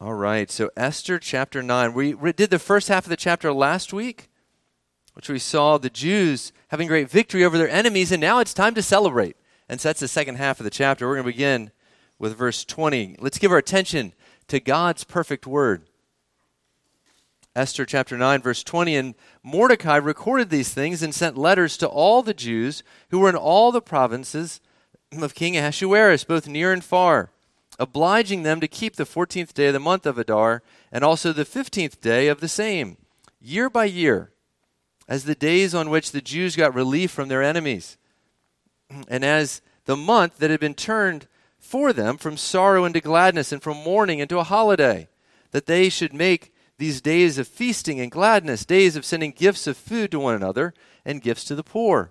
All right, so Esther chapter 9. We did the first half of the chapter last week, which we saw the Jews having great victory over their enemies, and now it's time to celebrate. And so that's the second half of the chapter. We're going to begin with verse 20. Let's give our attention to God's perfect word. Esther chapter 9, verse 20. And Mordecai recorded these things and sent letters to all the Jews who were in all the provinces of King Ahasuerus, both near and far, obliging them to keep the 14th day of the month of Adar and also the 15th day of the same, year by year, as the days on which the Jews got relief from their enemies, and as the month that had been turned for them from sorrow into gladness and from mourning into a holiday, that they should make these days of feasting and gladness, days of sending gifts of food to one another and gifts to the poor.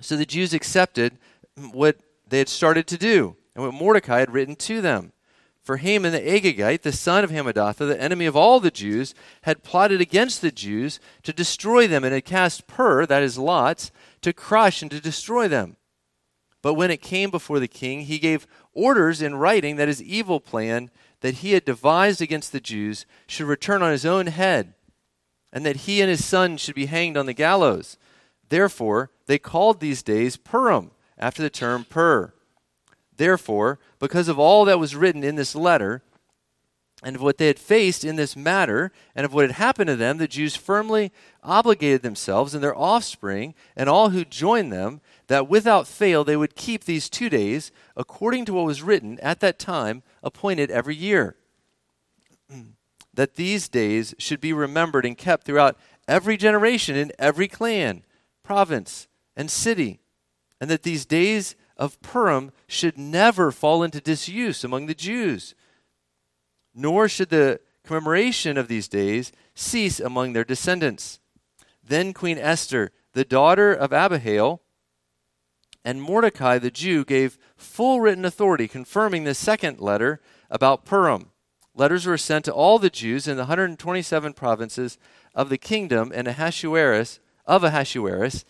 So the Jews accepted what they had started to do and what Mordecai had written to them. For Haman the Agagite, the son of Hammedatha, the enemy of all the Jews, had plotted against the Jews to destroy them and had cast pur, that is lots, to crush and to destroy them. But when it came before the king, he gave orders in writing that his evil plan that he had devised against the Jews should return on his own head, and that he and his son should be hanged on the gallows. Therefore, they called these days Purim, after the term Pur. Therefore, because of all that was written in this letter, and of what they had faced in this matter, and of what had happened to them, the Jews firmly obligated themselves and their offspring, and all who joined them, that without fail they would keep these two days, according to what was written at that time, appointed every year. that these days should be remembered and kept throughout every generation in every clan, province, and city, and that these days of Purim should never fall into disuse among the Jews, nor should the commemoration of these days cease among their descendants. Then Queen Esther, the daughter of Abihail, and Mordecai the Jew gave full written authority confirming the second letter about Purim. Letters were sent to all the Jews in the 127 provinces of the kingdom and Ahasuerus, of Ahasuerus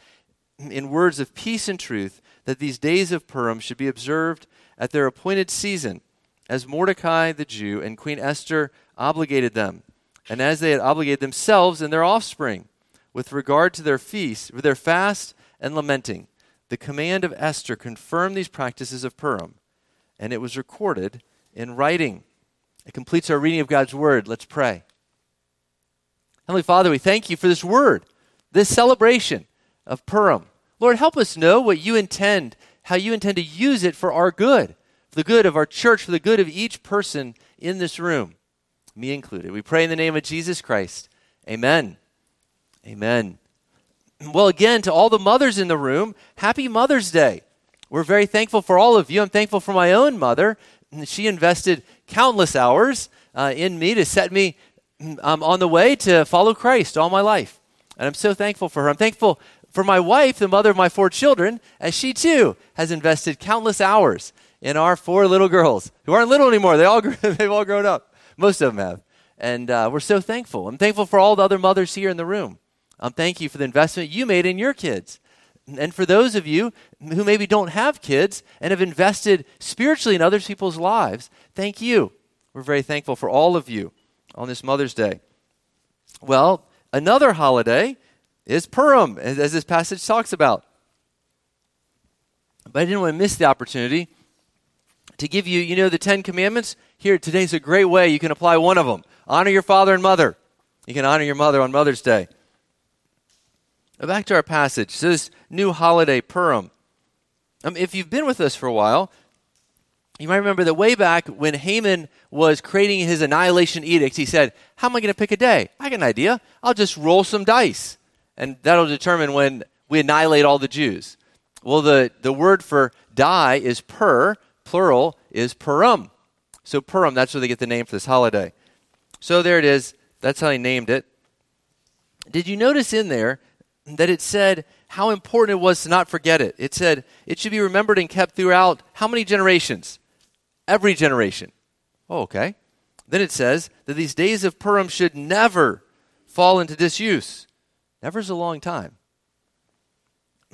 in words of peace and truth that these days of Purim should be observed at their appointed season, as Mordecai the Jew and Queen Esther obligated them, and as they had obligated themselves and their offspring, with regard to their feast, with their fast and lamenting. The command of Esther confirmed these practices of Purim, and it was recorded in writing. It completes our reading of God's word. Let's pray. Heavenly Father, we thank you for this word, this celebration of Purim. Lord, help us know what you intend, how you intend to use it for our good, for the good of our church, for the good of each person in this room, me included. We pray in the name of Jesus Christ. Amen. Amen. Well, again, to all the mothers in the room, happy Mother's Day. We're very thankful for all of you. I'm thankful for my own mother. She invested countless hours uh, in me to set me um, on the way to follow Christ all my life. And I'm so thankful for her. I'm thankful for my wife, the mother of my four children, as she too has invested countless hours in our four little girls who aren't little anymore. They all, they've all grown up. Most of them have. And uh, we're so thankful. I'm thankful for all the other mothers here in the room. Um, thank you for the investment you made in your kids. And for those of you who maybe don't have kids and have invested spiritually in other people's lives, thank you. We're very thankful for all of you on this Mother's Day. Well, another holiday is Purim, as, this passage talks about. But I didn't want to miss the opportunity to give you, you know, the Ten Commandments. Here, today's a great way you can apply one of them. Honor your father and mother. You can honor your mother on Mother's Day. Now back to our passage. So this new holiday, Purim. Um, if you've been with us for a while, you might remember that way back when Haman was creating his annihilation edict, he said, How am I going to pick a day? I got an idea. I'll just roll some dice and that'll determine when we annihilate all the Jews. Well, the, the word for die is pur, plural is purim. So Purim, that's where they get the name for this holiday. So there it is. That's how he named it. Did you notice in there that it said how important it was to not forget it? It said it should be remembered and kept throughout how many generations? Every generation. Oh, okay. Then it says that these days of Purim should never fall into disuse. Never's a long time.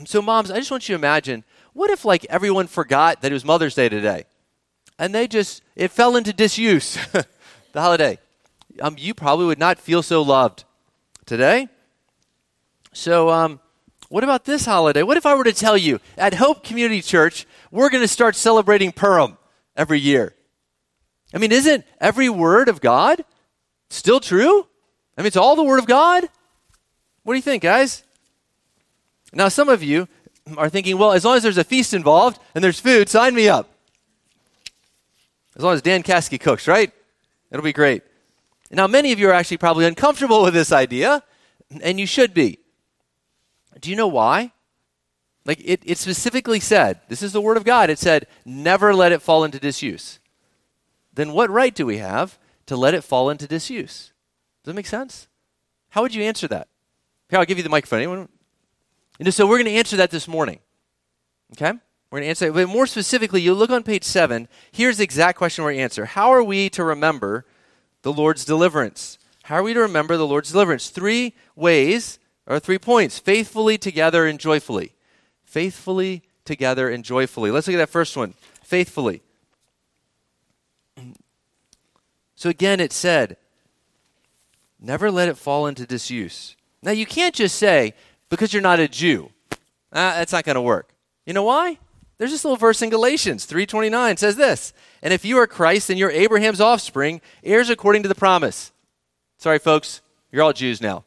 So, moms, I just want you to imagine what if, like, everyone forgot that it was Mother's Day today? And they just, it fell into disuse. the holiday, um, you probably would not feel so loved today. So, um, what about this holiday? What if I were to tell you at Hope Community Church, we're going to start celebrating Purim every year? I mean, isn't every word of God still true? I mean, it's all the word of God. What do you think, guys? Now, some of you are thinking, well, as long as there's a feast involved and there's food, sign me up. As long as Dan Caskey cooks, right? It'll be great. Now, many of you are actually probably uncomfortable with this idea, and you should be. Do you know why? Like, it, it specifically said, this is the Word of God, it said, never let it fall into disuse. Then what right do we have to let it fall into disuse? Does that make sense? How would you answer that? Here, I'll give you the microphone. Anyone? And so we're going to answer that this morning. Okay? We're going to answer it. But more specifically, you look on page seven. Here's the exact question we're going to answer. How are we to remember the Lord's deliverance? How are we to remember the Lord's deliverance? Three ways, or three points faithfully, together, and joyfully. Faithfully, together, and joyfully. Let's look at that first one faithfully. So again, it said, never let it fall into disuse. Now, you can't just say, because you're not a Jew. Ah, that's not going to work. You know why? There's this little verse in Galatians 3:29 says this, "And if you are Christ and you're Abraham's offspring, heirs according to the promise." Sorry folks, you're all Jews now.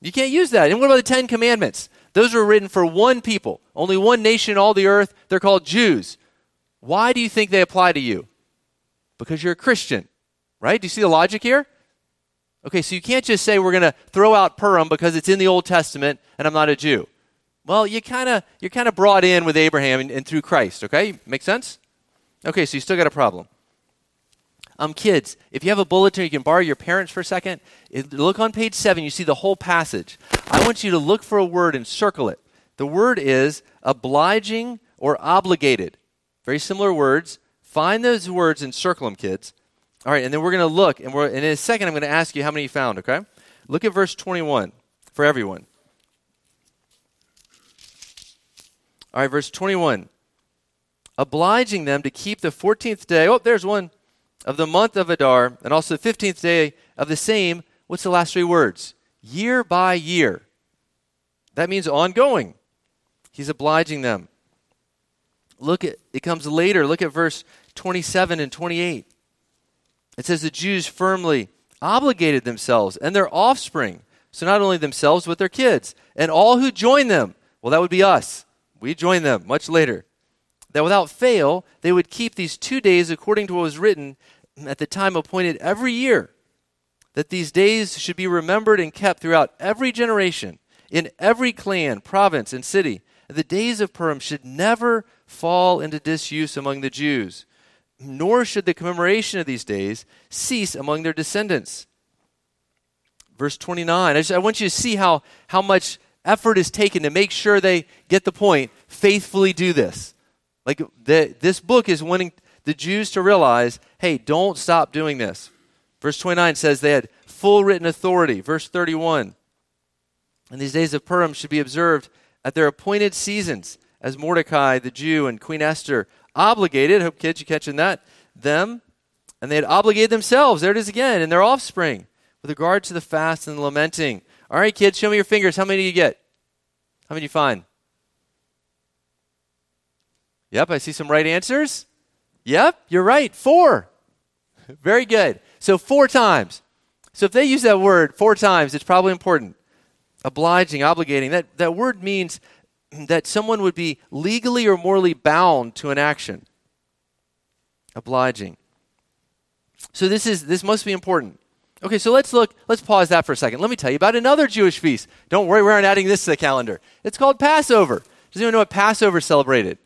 You can't use that. And what about the 10 commandments? Those were written for one people, only one nation all the earth. They're called Jews. Why do you think they apply to you? Because you're a Christian, right? Do you see the logic here? Okay, so you can't just say we're going to throw out Purim because it's in the Old Testament and I'm not a Jew. Well, you kind of you're kind of brought in with Abraham and, and, through Christ. Okay, make sense? Okay, so you still got a problem. Um, kids, if you have a bulletin, you can borrow your parents for a second. It, look on page seven. You see the whole passage. I want you to look for a word and circle it. The word is obliging or obligated. Very similar words. Find those words and circle them, kids. All right, and then we're going to look, and, we're, and in a second, I'm going to ask you how many you found. Okay, look at verse 21 for everyone. All right, verse 21. Obliging them to keep the 14th day, oh, there's one, of the month of Adar, and also the 15th day of the same, what's the last three words? Year by year. That means ongoing. He's obliging them. Look at it comes later. Look at verse 27 and 28. It says the Jews firmly obligated themselves and their offspring, so not only themselves but their kids and all who join them. Well, that would be us. We join them much later, that without fail they would keep these two days according to what was written at the time appointed every year, that these days should be remembered and kept throughout every generation, in every clan, province, and city. The days of Purim should never fall into disuse among the Jews, nor should the commemoration of these days cease among their descendants. Verse 29. I, just, I want you to see how, how much effort is taken to make sure they get the point, faithfully do this. Like the, this book is wanting the Jews to realize hey, don't stop doing this. Verse 29 says they had full written authority. Verse 31 and these days of Purim should be observed at their appointed seasons, as Mordecai the Jew and Queen Esther obligated, hope kids you catching that, them, and they had obligated themselves, there it is again, and their offspring, with regard to the fast and the lamenting. All right, kids, show me your fingers. How many do you get? How many do you find? Yep, I see some right answers. Yep, you're right. Four. Very good. So, four times. So, if they use that word four times, it's probably important. Obliging, obligating. That, that word means that someone would be legally or morally bound to an action. Obliging. So, this, is, this must be important. Okay, so let's look, let's pause that for a second. Let me tell you about another Jewish feast. Don't worry, we aren't adding this to the calendar. It's called Passover. Does anyone know what Passover celebrated?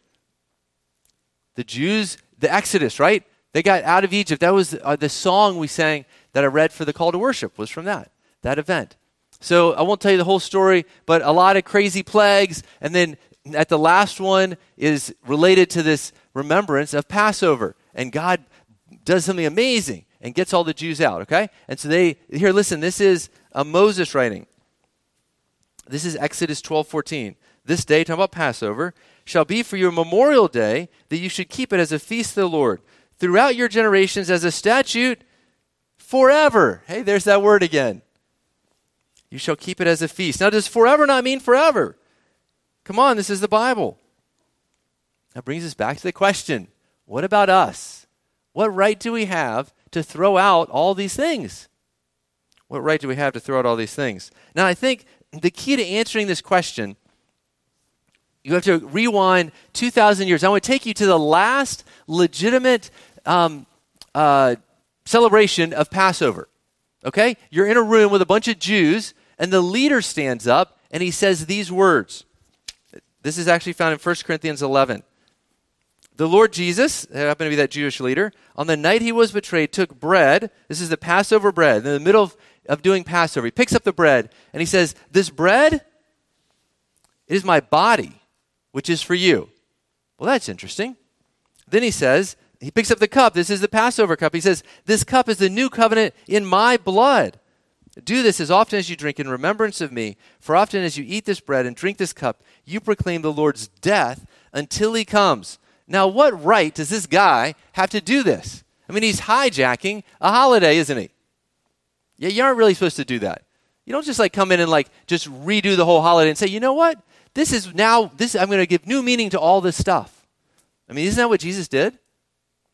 The Jews, the Exodus, right? They got out of Egypt. That was uh, the song we sang that I read for the call to worship was from that, that event. So I won't tell you the whole story, but a lot of crazy plagues. And then at the last one is related to this remembrance of Passover. And God does something amazing and gets all the Jews out, okay? And so they, here, listen, this is a Moses writing. This is Exodus 12 14. This day, talking about Passover, shall be for you a memorial day that you should keep it as a feast of the Lord throughout your generations as a statute forever. Hey, there's that word again. You shall keep it as a feast. Now, does forever not mean forever? Come on, this is the Bible. That brings us back to the question what about us? What right do we have to throw out all these things? What right do we have to throw out all these things? Now, I think the key to answering this question, you have to rewind 2,000 years. I want to take you to the last legitimate um, uh, celebration of Passover. Okay? You're in a room with a bunch of Jews, and the leader stands up and he says these words. This is actually found in 1 Corinthians 11. The Lord Jesus, happened to be that Jewish leader, on the night he was betrayed, took bread. This is the Passover bread. In the middle of, of doing Passover, he picks up the bread and he says, This bread, it is my body, which is for you. Well, that's interesting. Then he says, he picks up the cup. This is the Passover cup. He says, This cup is the new covenant in my blood. Do this as often as you drink in remembrance of me. For often as you eat this bread and drink this cup, you proclaim the Lord's death until he comes. Now, what right does this guy have to do this? I mean, he's hijacking a holiday, isn't he? Yeah, you aren't really supposed to do that. You don't just like come in and like just redo the whole holiday and say, you know what? This is now, this I'm going to give new meaning to all this stuff. I mean, isn't that what Jesus did?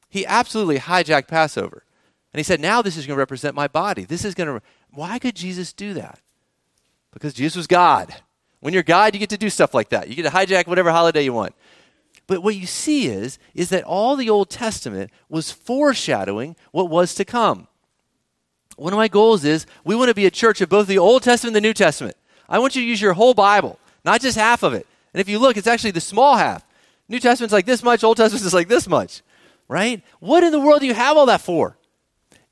He absolutely hijacked Passover. And he said, now this is going to represent my body. This is going to. Why could Jesus do that? Because Jesus was God. When you're God, you get to do stuff like that. You get to hijack whatever holiday you want. But what you see is, is that all the Old Testament was foreshadowing what was to come. One of my goals is we want to be a church of both the Old Testament and the New Testament. I want you to use your whole Bible, not just half of it. And if you look, it's actually the small half. New Testament's like this much, Old Testament is like this much, right? What in the world do you have all that for?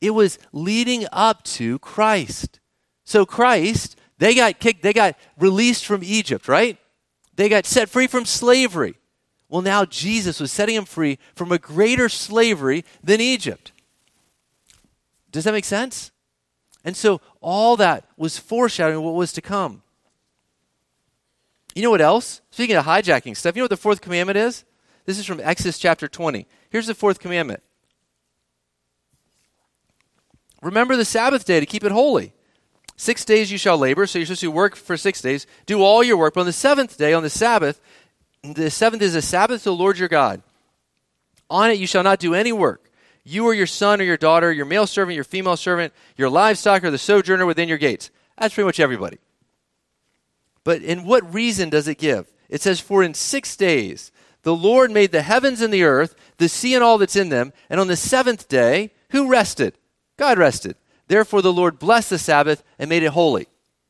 It was leading up to Christ. So Christ, they got kicked, they got released from Egypt, right? They got set free from slavery. Well, now Jesus was setting them free from a greater slavery than Egypt. Does that make sense? And so all that was foreshadowing what was to come. You know what else? Speaking of hijacking stuff, you know what the fourth commandment is? This is from Exodus chapter 20. Here's the fourth commandment Remember the Sabbath day to keep it holy. Six days you shall labor, so you're supposed to work for six days. Do all your work. But on the seventh day, on the Sabbath, the seventh is a Sabbath to the Lord your God. On it you shall not do any work. You or your son or your daughter, your male servant, your female servant, your livestock, or the sojourner within your gates. That's pretty much everybody. But in what reason does it give? It says, For in six days the Lord made the heavens and the earth, the sea and all that's in them, and on the seventh day, who rested? God rested. Therefore the Lord blessed the Sabbath and made it holy.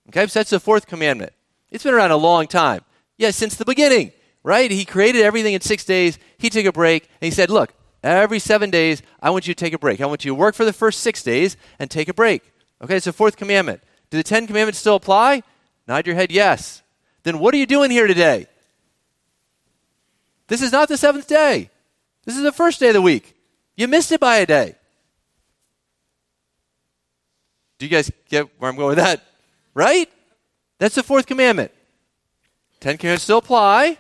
Okay, so that's the fourth commandment. It's been around a long time. Yes, yeah, since the beginning right? He created everything in six days. He took a break and he said, Look, every seven days, I want you to take a break. I want you to work for the first six days and take a break. Okay, it's the fourth commandment. Do the Ten Commandments still apply? Nod your head, yes. Then what are you doing here today? This is not the seventh day. This is the first day of the week. You missed it by a day. Do you guys get where I'm going with that? Right? That's the fourth commandment. Ten commandments still apply.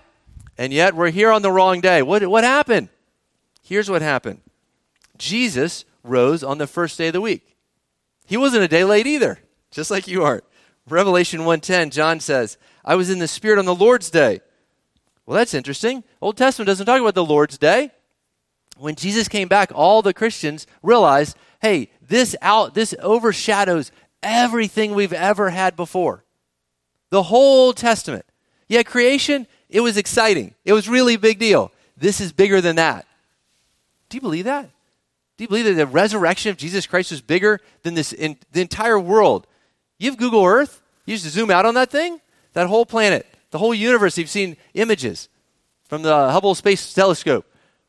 And yet we're here on the wrong day. What, what happened? Here's what happened Jesus rose on the first day of the week. He wasn't a day late either, just like you aren't. Revelation 1:10, John says, "I was in the spirit on the Lord's day." Well, that's interesting. Old Testament doesn't talk about the Lord's day. When Jesus came back, all the Christians realized, "Hey, this out this overshadows everything we've ever had before." The whole Old Testament. Yeah, creation it was exciting. It was really a big deal. This is bigger than that. Do you believe that? Do you believe that the resurrection of Jesus Christ was bigger than this in the entire world? You have Google Earth. You just zoom out on that thing, that whole planet, the whole universe. You've seen images from the Hubble Space Telescope,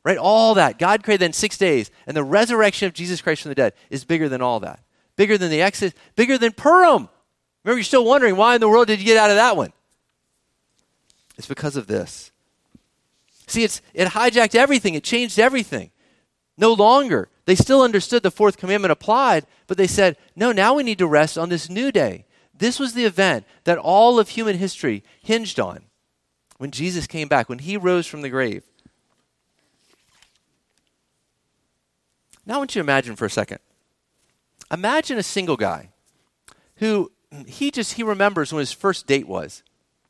right? All that. God created in six days. And the resurrection of Jesus Christ from the dead is bigger than all that. Bigger than the Exodus, bigger than Purim. Remember, you're still wondering why in the world did you get out of that one? It's because of this. See, it's, it hijacked everything, it changed everything. No longer. They still understood the fourth commandment applied, but they said, no, now we need to rest on this new day. This was the event that all of human history hinged on when Jesus came back, when he rose from the grave. Now, I want you to imagine for a second. Imagine a single guy who he just he remembers when his first date was.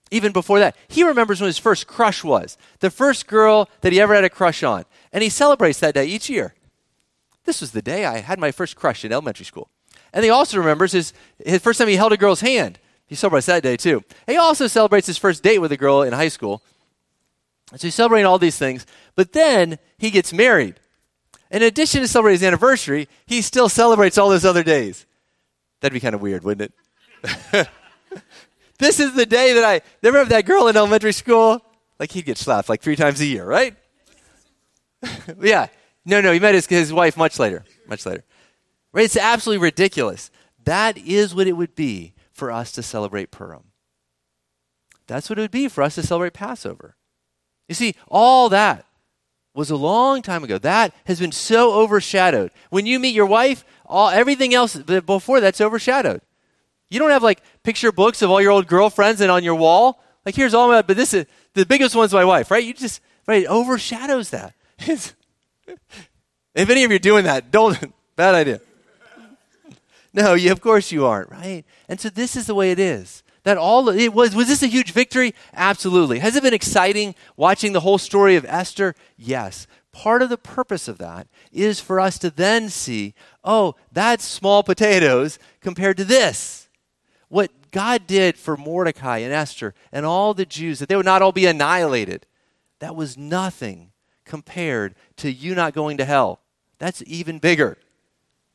Even before that, he remembers when his first crush was. The first girl that he ever had a crush on. And he celebrates that day each year. This was the day I had my first crush in elementary school. And he also remembers his, his first time he held a girl's hand. He celebrates that day too. He also celebrates his first date with a girl in high school. So he's celebrating all these things. But then he gets married. In addition to celebrating his anniversary, he still celebrates all those other days. That'd be kind of weird, wouldn't it? this is the day that I remember that girl in elementary school. Like he'd get slapped like three times a year, right? yeah. No, no, he met his, his wife much later. Much later. Right? It's absolutely ridiculous. That is what it would be for us to celebrate Purim. That's what it would be for us to celebrate Passover. You see, all that was a long time ago. That has been so overshadowed. When you meet your wife, all everything else before that's overshadowed. You don't have like picture books of all your old girlfriends and on your wall. Like here's all my, but this is the biggest one's my wife, right? You just right it overshadows that. if any of you are doing that, don't bad idea. No, you, of course you aren't, right? And so this is the way it is. That all it was was this a huge victory? Absolutely. Has it been exciting watching the whole story of Esther? Yes. Part of the purpose of that is for us to then see, oh, that's small potatoes compared to this. What God did for Mordecai and Esther and all the Jews, that they would not all be annihilated, that was nothing compared to you not going to hell. That's even bigger.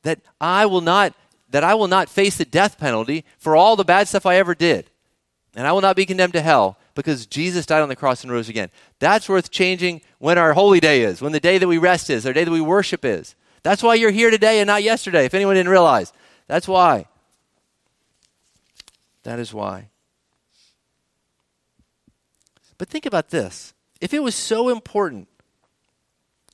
That I will not that I will not face the death penalty for all the bad stuff I ever did. And I will not be condemned to hell because Jesus died on the cross and rose again. That's worth changing when our holy day is, when the day that we rest is, our day that we worship is. That's why you're here today and not yesterday, if anyone didn't realize. That's why. That is why. But think about this. If it was so important,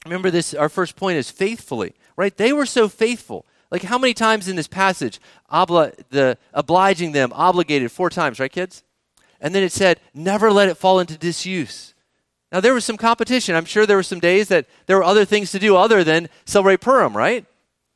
remember this, our first point is faithfully, right? They were so faithful. Like how many times in this passage, obla, the obliging them, obligated four times, right, kids? And then it said, never let it fall into disuse. Now there was some competition. I'm sure there were some days that there were other things to do other than celebrate Purim, right?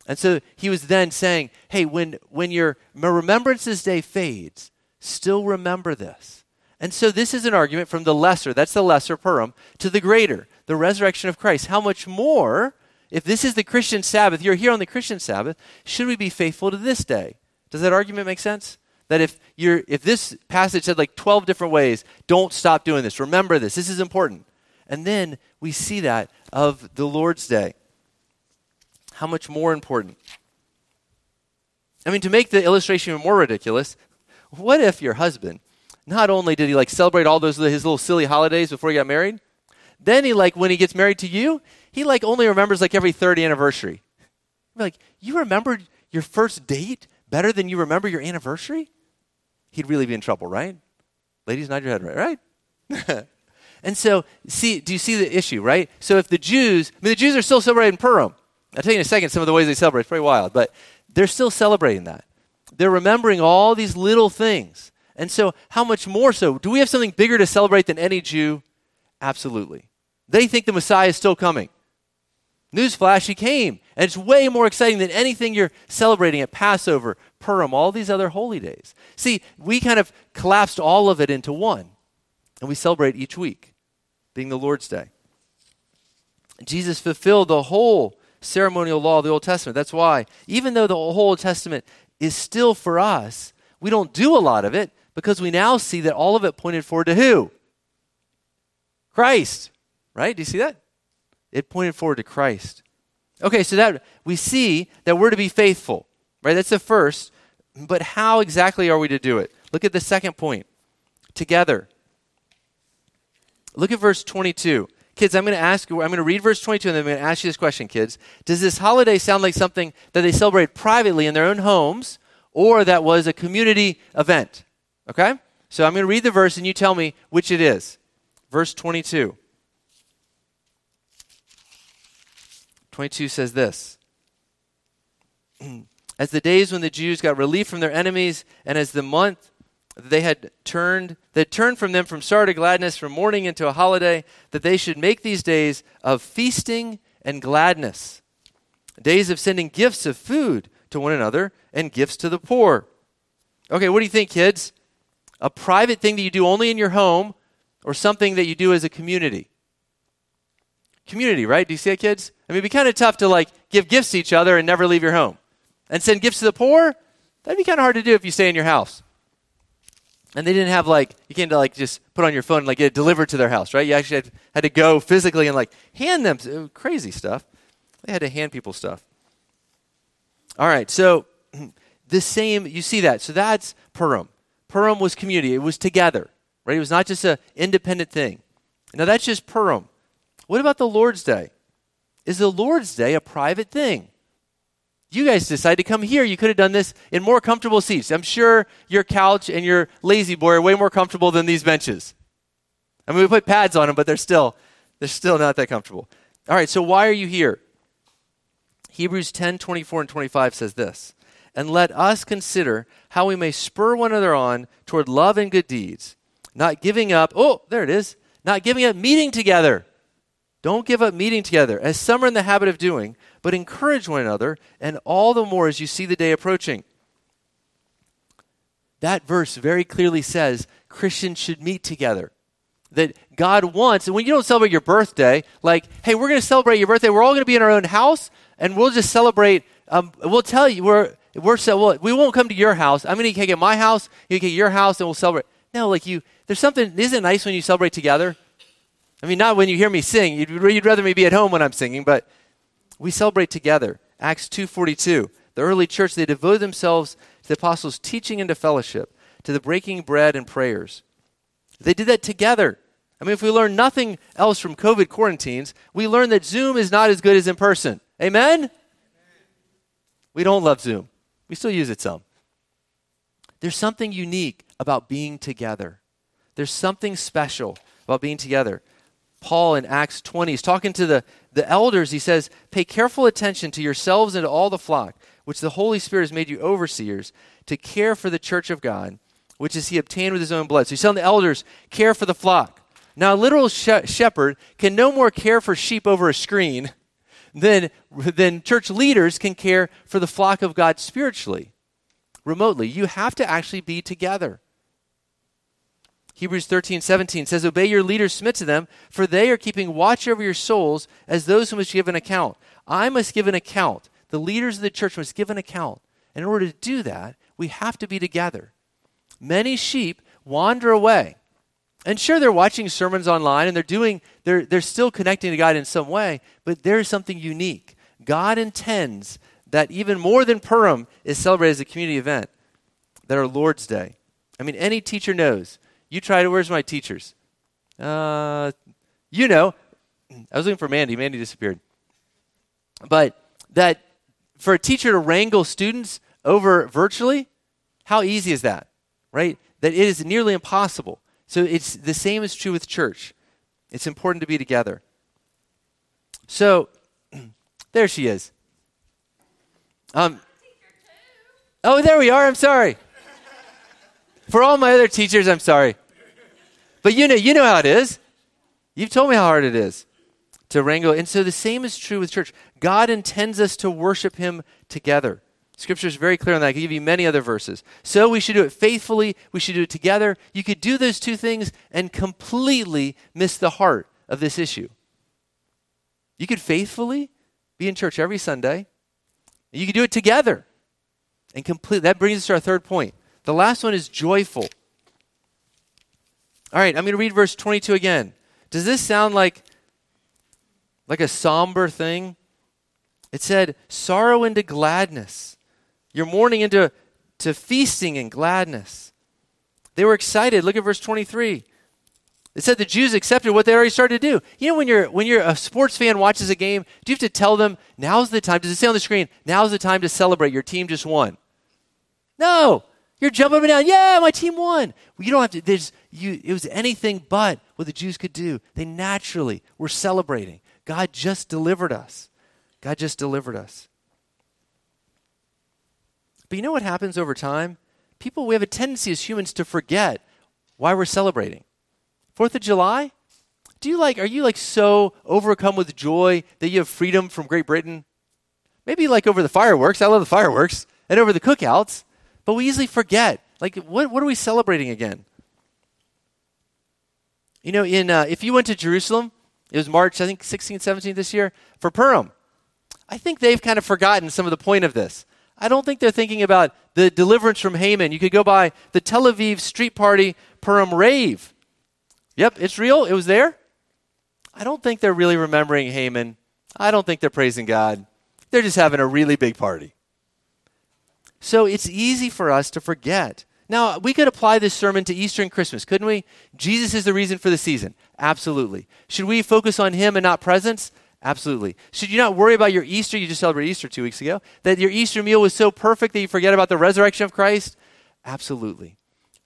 And so he was then saying, hey, when, when your remembrances day fades, still remember this. And so this is an argument from the lesser, that's the lesser Purim, to the greater, the resurrection of Christ. How much more if this is the Christian Sabbath, you're here on the Christian Sabbath, should we be faithful to this day? Does that argument make sense? That if you're if this passage said like 12 different ways, don't stop doing this. Remember this. This is important. And then we see that of the Lord's Day. How much more important? I mean, to make the illustration even more ridiculous, what if your husband, not only did he like celebrate all those his little silly holidays before he got married, then he like when he gets married to you, he like only remembers like every third anniversary. like, you remembered your first date better than you remember your anniversary? He'd really be in trouble, right? Ladies, nod your head, right? Right? and so, see, do you see the issue, right? So if the Jews, I mean, the Jews are still celebrating Purim. I'll tell you in a second some of the ways they celebrate. It's pretty wild, but they're still celebrating that. They're remembering all these little things. And so, how much more so? Do we have something bigger to celebrate than any Jew? Absolutely. They think the Messiah is still coming. Newsflash, he came. And it's way more exciting than anything you're celebrating at Passover, Purim, all these other holy days. See, we kind of collapsed all of it into one. And we celebrate each week, being the Lord's Day. Jesus fulfilled the whole ceremonial law of the Old Testament. That's why, even though the whole Old Testament is still for us, we don't do a lot of it because we now see that all of it pointed forward to who? Christ. Right? Do you see that? It pointed forward to Christ. Okay, so that we see that we're to be faithful, right? That's the first. But how exactly are we to do it? Look at the second point. Together. Look at verse 22. Kids, I'm going to ask you, I'm going to read verse 22 and then I'm going to ask you this question, kids. Does this holiday sound like something that they celebrate privately in their own homes or that was a community event? Okay? So I'm going to read the verse and you tell me which it is. Verse 22. 22 says this As the days when the Jews got relief from their enemies, and as the month they had turned that turned from them from sorrow to gladness, from mourning into a holiday, that they should make these days of feasting and gladness, days of sending gifts of food to one another and gifts to the poor. Okay, what do you think, kids? A private thing that you do only in your home or something that you do as a community? Community, right? Do you see it, kids? I mean, it'd be kind of tough to like give gifts to each other and never leave your home. And send gifts to the poor? That'd be kind of hard to do if you stay in your house. And they didn't have like you can't like just put on your phone and like get it delivered to their house, right? You actually had, had to go physically and like hand them uh, crazy stuff. They had to hand people stuff. All right, so the same you see that. So that's Purim. Purim was community. It was together, right? It was not just an independent thing. Now that's just Purim. What about the Lord's Day? Is the Lord's Day a private thing? You guys decided to come here. You could have done this in more comfortable seats. I'm sure your couch and your La-Z-Boy are way more comfortable than these benches. I mean, we put pads on them, but they're still they're still not that comfortable. All right, so why are you here? Hebrews 10, 24 and 25 says this. And let us consider how we may spur one another on toward love and good deeds, not giving up, oh, there it is, not giving up meeting together. Don't give up meeting together, as some are in the habit of doing, but encourage one another, and all the more as you see the day approaching. That verse very clearly says Christians should meet together. That God wants, and when you don't celebrate your birthday, like, hey, we're going to celebrate your birthday, we're all going to be in our own house, and we'll just celebrate. Um, we'll tell you, we're, we're so, well, we won't come to your house. I'm going to get my house, you get your house, and we'll celebrate. No, like you, there's something, isn't it nice when you celebrate together? I mean, not when you hear me sing. You'd, you'd rather me be at home when I'm singing, but we celebrate together. Acts 2:42. The early church they devoted themselves to the apostles' teaching and to fellowship, to the breaking bread and prayers. They did that together. I mean, if we learn nothing else from COVID quarantines, we learn that Zoom is not as good as in person. Amen? We don't love Zoom. We still use it some. There's something unique about being together. There's something special about being together. Paul in Acts 20. He's talking to the, the elders. He says, Pay careful attention to yourselves and to all the flock, which the Holy Spirit has made you overseers, to care for the church of God, which is he obtained with his own blood. So he's telling the elders, Care for the flock. Now, a literal sh- shepherd can no more care for sheep over a screen than, than church leaders can care for the flock of God spiritually, remotely. You have to actually be together. Hebrews 13, 17 says, Obey your leaders, submit to them, for they are keeping watch over your souls as those who must give an account. I must give an account. The leaders of the church must give an account. And in order to do that, we have to be together. Many sheep wander away. And sure, they're watching sermons online and they're doing, they're, they're still connecting to God in some way, but there's something unique. God intends that even more than Purim is celebrated as a community event, that our Lord's Day. I mean, any teacher knows you try to, where's my teachers? Uh, you know, I was looking for Mandy. Mandy disappeared. But that for a teacher to wrangle students over virtually, how easy is that? Right? That it is nearly impossible. So it's the same is true with church. It's important to be together. So there she is. Um, oh, there we are. I'm sorry. For all my other teachers, I'm sorry. But you know, you know how it is. You've told me how hard it is to wrangle. And so the same is true with church. God intends us to worship Him together. Scripture is very clear on that. I can give you many other verses. So we should do it faithfully. We should do it together. You could do those two things and completely miss the heart of this issue. You could faithfully be in church every Sunday. You could do it together and complete. That brings us to our third point. The last one is joyful. All right, I'm going to read verse 22 again. Does this sound like like a somber thing? It said, "Sorrow into gladness. Your mourning into to feasting and gladness." They were excited. Look at verse 23. It said the Jews accepted what they already started to do. You know, when you're when you're a sports fan watches a game, do you have to tell them now's the time? Does it say on the screen? Now's the time to celebrate. Your team just won. No, you're jumping up and down. Yeah, my team won. Well, you don't have to. There's you, it was anything but what the Jews could do. They naturally were celebrating. God just delivered us. God just delivered us. But you know what happens over time? People, we have a tendency as humans to forget why we're celebrating. Fourth of July? Do you like, are you like so overcome with joy that you have freedom from Great Britain? Maybe like over the fireworks. I love the fireworks. And over the cookouts. But we easily forget. Like, what, what are we celebrating again? You know, in uh, if you went to Jerusalem, it was March, I think, 16th, 17th this year, for Purim. I think they've kind of forgotten some of the point of this. I don't think they're thinking about the deliverance from Haman. You could go by the Tel Aviv street party Purim rave. Yep, it's real. It was there. I don't think they're really remembering Haman. I don't think they're praising God. They're just having a really big party. So it's easy for us to forget. Now, we could apply this sermon to Easter and Christmas, couldn't we? Jesus is the reason for the season. Absolutely. Should we focus on him and not presents? Absolutely. Should you not worry about your Easter? You just celebrated Easter two weeks ago. That your Easter meal was so perfect that you forget about the resurrection of Christ? Absolutely.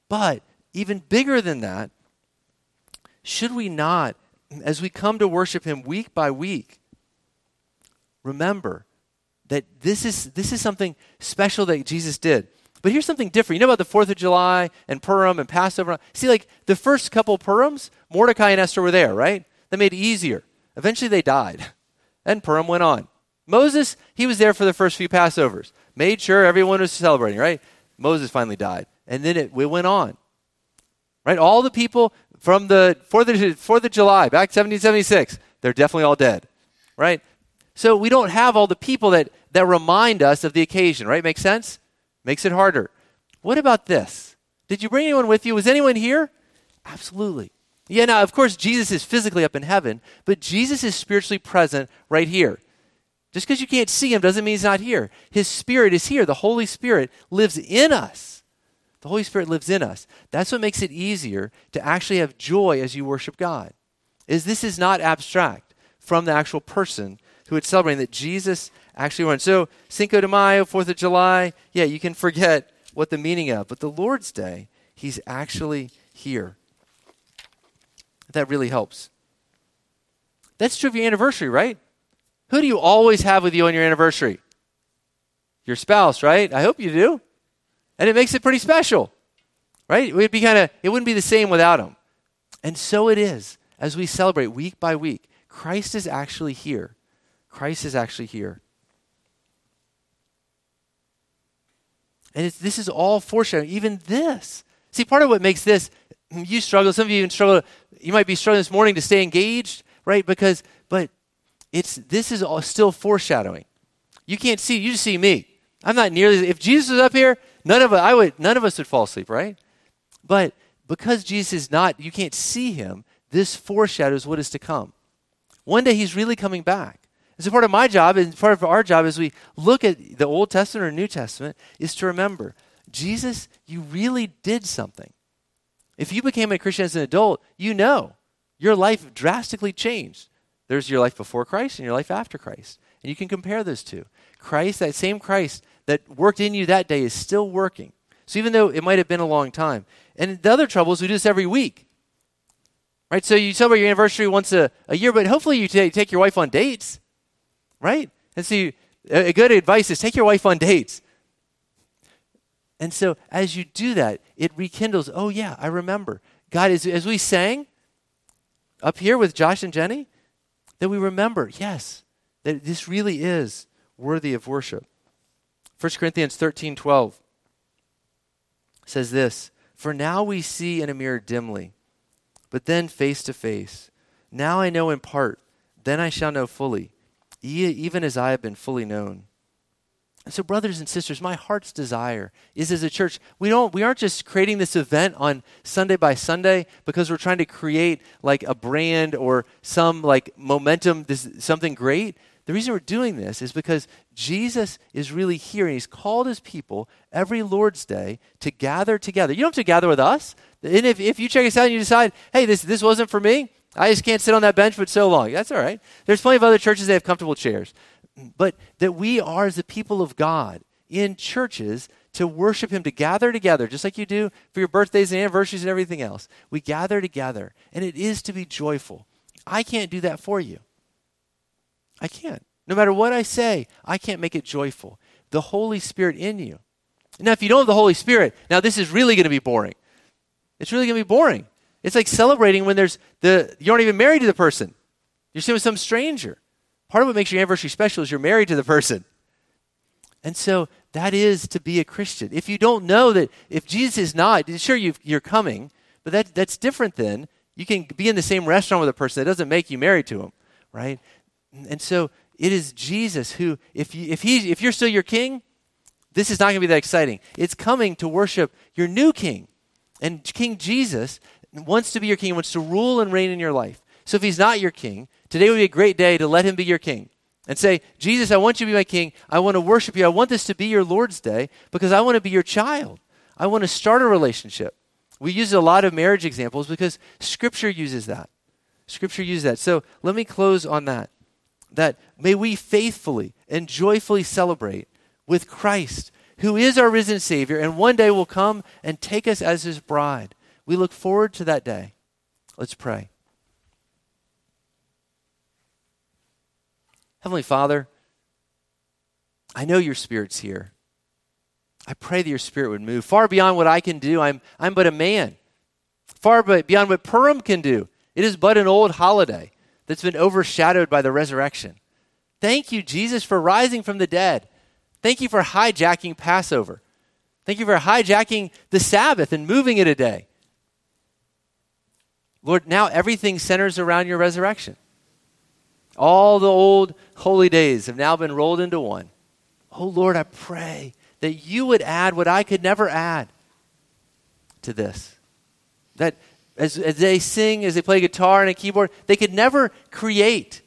But even bigger than that, should we not, as we come to worship Him week by week, remember that this is, this is something special that Jesus did? But here's something different. You know about the 4th of July and Purim and Passover? See, like the first couple Purims, Mordecai and Esther were there, right? That made it easier. Eventually they died. And Purim went on. Moses, he was there for the first few Passovers. Made sure everyone was celebrating, right? Moses finally died. And then it, it went on. Right? All the people from the 4th of, 4th of July, back 1776, they're definitely all dead. Right? So we don't have all the people that, that remind us of the occasion, right? Makes sense? Makes it harder. What about this? Did you bring anyone with you? Was anyone here? Absolutely. Yeah, now, of course, Jesus is physically up in heaven, but Jesus is spiritually present right here. Just because you can't see him doesn't mean he's not here. His spirit is here. The Holy Spirit lives in us. The Holy Spirit lives in us. That's what makes it easier to actually have joy as you worship God. Is this is not abstract from the actual person who is celebrating that Jesus actually won. So Cinco de Mayo, Fourth of July, yeah, you can forget what the meaning of, but the Lord's Day, He's actually here that really helps. That's true of your anniversary, right? Who do you always have with you on your anniversary? Your spouse, right? I hope you do. And it makes it pretty special, right? It would be kind of it wouldn't be the same without him. And so it is as we celebrate week by week. Christ is actually here. Christ is actually here. And this is all foreshadowing. Even this. See, part of what makes this, you struggle, some of you even struggle you might be struggling this morning to stay engaged, right? Because, but it's this is all still foreshadowing. You can't see. You just see me. I'm not nearly. If Jesus was up here, none of I would, none of us would fall asleep, right? But because Jesus is not, you can't see him. This foreshadows what is to come. One day he's really coming back. And so part of my job and part of our job as we look at the Old Testament or New Testament is to remember, Jesus, you really did something. If you became a Christian as an adult, you know your life drastically changed. There's your life before Christ and your life after Christ. And you can compare those two. Christ, that same Christ that worked in you that day, is still working. So even though it might have been a long time. And the other trouble is we do this every week. Right? So you celebrate your anniversary once a, a year, but hopefully you t- take your wife on dates. Right? And so a good advice is take your wife on dates. And so as you do that, it rekindles, oh, yeah, I remember. God, as, as we sang up here with Josh and Jenny, that we remember, yes, that this really is worthy of worship. 1 Corinthians 13 12 says this For now we see in a mirror dimly, but then face to face. Now I know in part, then I shall know fully, even as I have been fully known. And so, brothers and sisters, my heart's desire is as a church, we don't we aren't just creating this event on Sunday by Sunday because we're trying to create like a brand or some like momentum, this something great. The reason we're doing this is because Jesus is really here and he's called his people every Lord's Day to gather together. You don't have to gather with us. And if, if you check us out and you decide, hey, this, this wasn't for me, I just can't sit on that bench for so long. That's all right. There's plenty of other churches that have comfortable chairs but that we are as the people of God in churches to worship Him, to gather together, just like you do for your birthdays and anniversaries and everything else. We gather together, and it is to be joyful. I can't do that for you. I can't. No matter what I say, I can't make it joyful. The Holy Spirit in you. Now, if you don't have the Holy Spirit, now this is really going to be boring. It's really going to be boring. It's like celebrating when there's the you aren't even married to the person. You're sitting with some stranger. Part of what makes your anniversary special is you're married to the person, And so that is to be a Christian. If you don't know that, if Jesus is not, sure you are coming, but that, that's different then. You can be in the same restaurant with a person. That doesn't make you married to him, right? And so it is Jesus who, if, you, if, he, if you're still your king, this is not going to be that exciting. It's coming to worship your new king. And King Jesus wants to be your king, wants to rule and reign in your life. So if he's not your king, today would be a great day to let him be your king and say, Jesus, I want you to be my king. I want to worship you. I want this to be your Lord's day because I want to be your child. I want to start a relationship. We use a lot of marriage examples because Scripture uses that. Scripture uses that. So let me close on that. That may we faithfully and joyfully celebrate with Christ, who is our risen Savior, and one day will come and take us as his bride. We look forward to that day. Let's pray. Heavenly Father, I know your Spirit's here. I pray that your Spirit would move far beyond what I can do. I'm, I'm but a man, far beyond what Purim can do. It is but an old holiday that's been overshadowed by the resurrection. Thank you, Jesus, for rising from the dead. Thank you for hijacking Passover. Thank you for hijacking the Sabbath and moving it a day. Lord, now everything centers around your resurrection. All the old holy days have now been rolled into one. Oh Lord, I pray that you would add what I could never add to this. That as, as they sing, as they play guitar and a keyboard, they could never create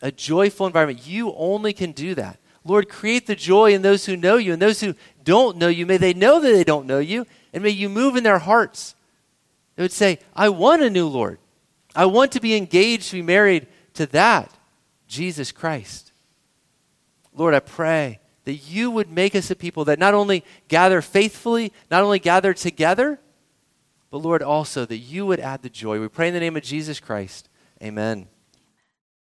a joyful environment. You only can do that. Lord, create the joy in those who know you and those who don't know you. May they know that they don't know you, and may you move in their hearts. They would say, I want a new Lord. I want to be engaged, to be married to that, Jesus Christ. Lord, I pray that you would make us a people that not only gather faithfully, not only gather together, but Lord, also that you would add the joy. We pray in the name of Jesus Christ. Amen.